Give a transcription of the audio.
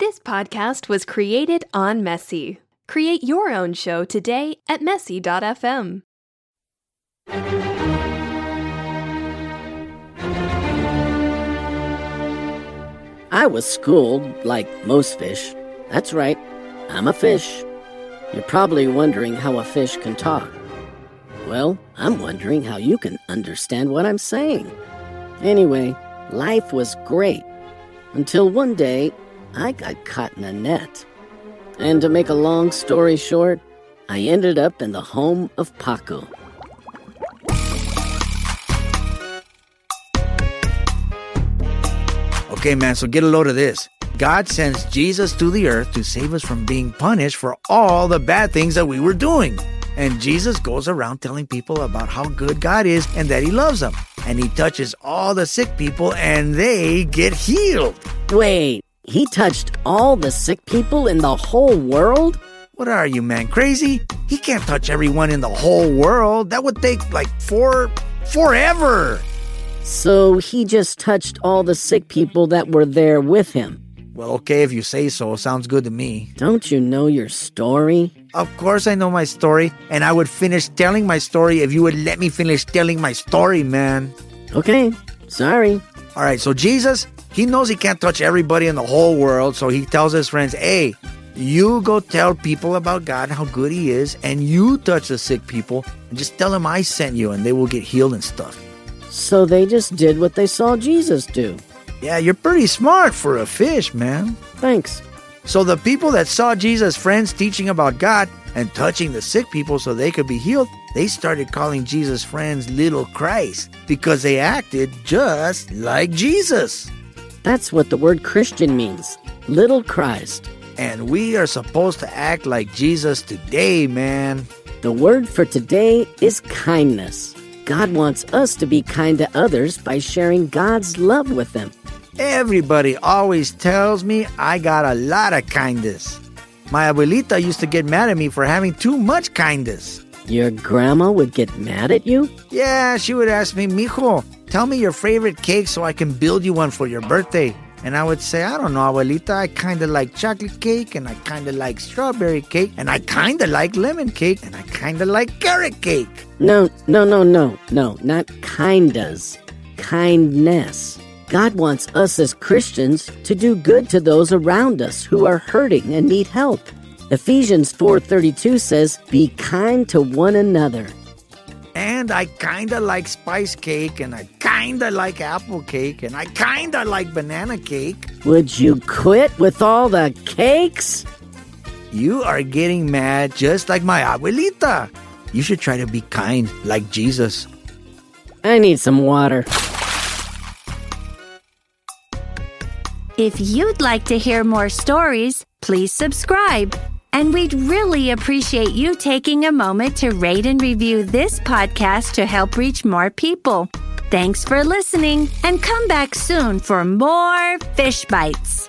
This podcast was created on Messy. Create your own show today at messy.fm. I was schooled like most fish. That's right, I'm a fish. You're probably wondering how a fish can talk. Well, I'm wondering how you can understand what I'm saying. Anyway, life was great until one day I got caught in a net. And to make a long story short, I ended up in the home of Paco. Okay, man, so get a load of this. God sends Jesus to the earth to save us from being punished for all the bad things that we were doing. And Jesus goes around telling people about how good God is and that He loves them. And He touches all the sick people and they get healed. Wait, he touched all the sick people in the whole world? What are you, man, crazy? He can't touch everyone in the whole world. That would take like four, forever. So he just touched all the sick people that were there with him. Well, okay, if you say so. Sounds good to me. Don't you know your story? Of course, I know my story, and I would finish telling my story if you would let me finish telling my story, man. Okay, sorry. All right, so Jesus, he knows he can't touch everybody in the whole world, so he tells his friends, hey, you go tell people about God, how good he is, and you touch the sick people, and just tell them I sent you, and they will get healed and stuff. So they just did what they saw Jesus do. Yeah, you're pretty smart for a fish, man. Thanks. So the people that saw Jesus' friends teaching about God and touching the sick people so they could be healed, they started calling Jesus' friends little Christ because they acted just like Jesus. That's what the word Christian means little Christ. And we are supposed to act like Jesus today, man. The word for today is kindness. God wants us to be kind to others by sharing God's love with them. Everybody always tells me I got a lot of kindness. My abuelita used to get mad at me for having too much kindness. Your grandma would get mad at you? Yeah, she would ask me, Mijo, tell me your favorite cake so I can build you one for your birthday. And I would say, I don't know, abuelita, I kind of like chocolate cake, and I kind of like strawberry cake, and I kind of like lemon cake, and I kind of like carrot cake. No, no, no, no, no, not kindas. Kindness. God wants us as Christians to do good to those around us who are hurting and need help. Ephesians 4:32 says, "Be kind to one another." And I kinda like spice cake, and I kinda like apple cake, and I kinda like banana cake. Would you quit with all the cakes? You are getting mad just like my abuelita. You should try to be kind like Jesus. I need some water. If you'd like to hear more stories, please subscribe. And we'd really appreciate you taking a moment to rate and review this podcast to help reach more people. Thanks for listening and come back soon for more Fish Bites.